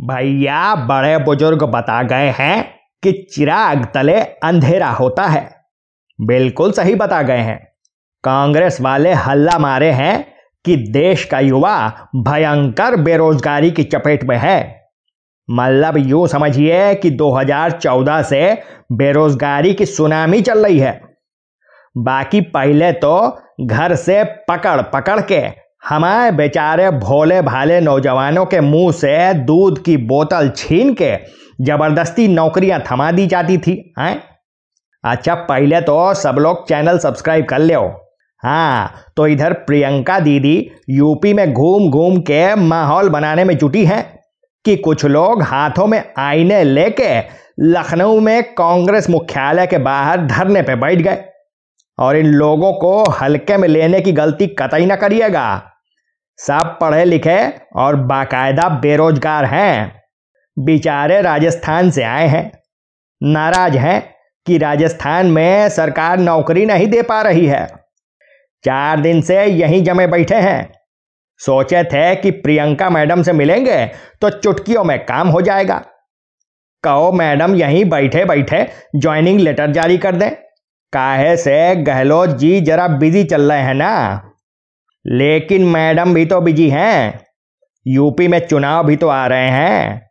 भैया, बड़े बुज़ुर्ग बता गए हैं कि चिराग तले अंधेरा होता है। बिल्कुल सही बता गए हैं। कांग्रेस वाले हल्ला मारे हैं कि देश का युवा भयंकर बेरोजगारी की चपेट में है। मतलब यूँ समझिए कि 2014 से बेरोजगारी की सुनामी चल रही है। बाकी पहले तो घर से पकड़ पकड़ के हमारे बेचारे भोले भाले नौजवानों के मुँह से दूध की बोतल छीन के ज़बरदस्ती नौकरियाँ थमा दी जाती थी, हैं? अच्छा पहले तो सब लोग चैनल सब्सक्राइब कर लो। हाँ तो इधर प्रियंका दीदी यूपी में घूम घूम के माहौल बनाने में जुटी हैं कि कुछ लोग हाथों में आईने लेके लखनऊ में कांग्रेस मुख्यालय के बाहर धरने पे बैठ गए। और इन लोगों को हल्के में लेने की गलती कतई ना करिएगा। सब पढ़े लिखे और बाकायदा बेरोजगार हैं। बेचारे राजस्थान से आए हैं। नाराज़ हैं कि राजस्थान में सरकार नौकरी नहीं दे पा रही है। चार दिन से यहीं जमे बैठे हैं। सोचे थे कि प्रियंका मैडम से मिलेंगे तो चुटकियों में काम हो जाएगा। कहो, मैडम, यहीं बैठे बैठे ज्वाइनिंग लेटर जारी कर दें। काहे से? गहलोत जी जरा बिज़ी चल रहे हैं ना। लेकिन मैडम भी तो बिज़ी हैं। यूपी में चुनाव भी तो आ रहे हैं।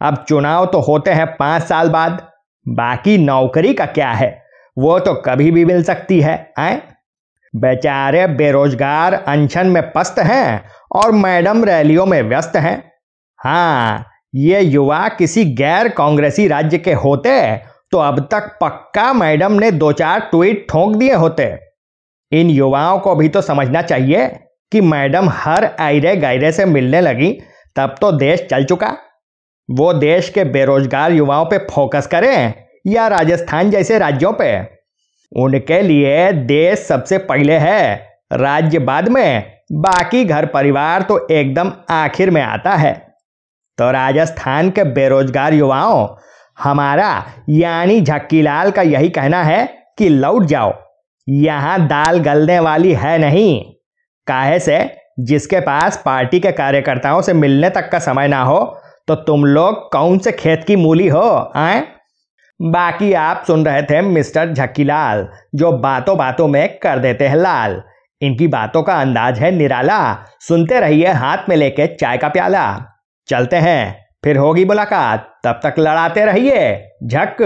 अब चुनाव तो होते हैं पाँच साल बाद। बाकी नौकरी का क्या है? वो तो कभी भी मिल सकती है, आए। बेचारे बेरोजगार अनशन में पस्त हैं और मैडम रैलियों में व्यस्त हैं। हाँ ये युवा किसी गैर कांग्रेसी राज्य के होते तो अब तक पक्का मैडम ने दो चार ट्वीट ठोंक दिए होते। इन युवाओं को भी तो समझना चाहिए कि मैडम हर आयरे गायरे से मिलने लगी, तब तो देश चल चुका। वो देश के बेरोजगार युवाओं पे फोकस करें या राजस्थान जैसे राज्यों पे। उनके लिए देश सबसे पहले है। राज्य बाद में बाकी घर परिवार तो एकदम आखिर में आता है। तो राजस्थान के बेरोजगार युवाओं हमारा यानी झक्कीलाल का यही कहना है कि लौट जाओ। यहाँ दाल गलने वाली है नहीं। काहे से? जिसके पास पार्टी के कार्यकर्ताओं से मिलने तक का समय ना हो तो तुम लोग कौन से खेत की मूली हो, आए? बाकी आप सुन रहे थे मिस्टर झक्कीलाल, जो बातों बातों में कर देते हैं लाल। इनकी बातों का अंदाज है निराला। सुनते रहिए हाथ में लेके चाय का प्याला। चलते हैं। फिर होगी मुलाकात। तब तक लड़ाते रहिए। झक।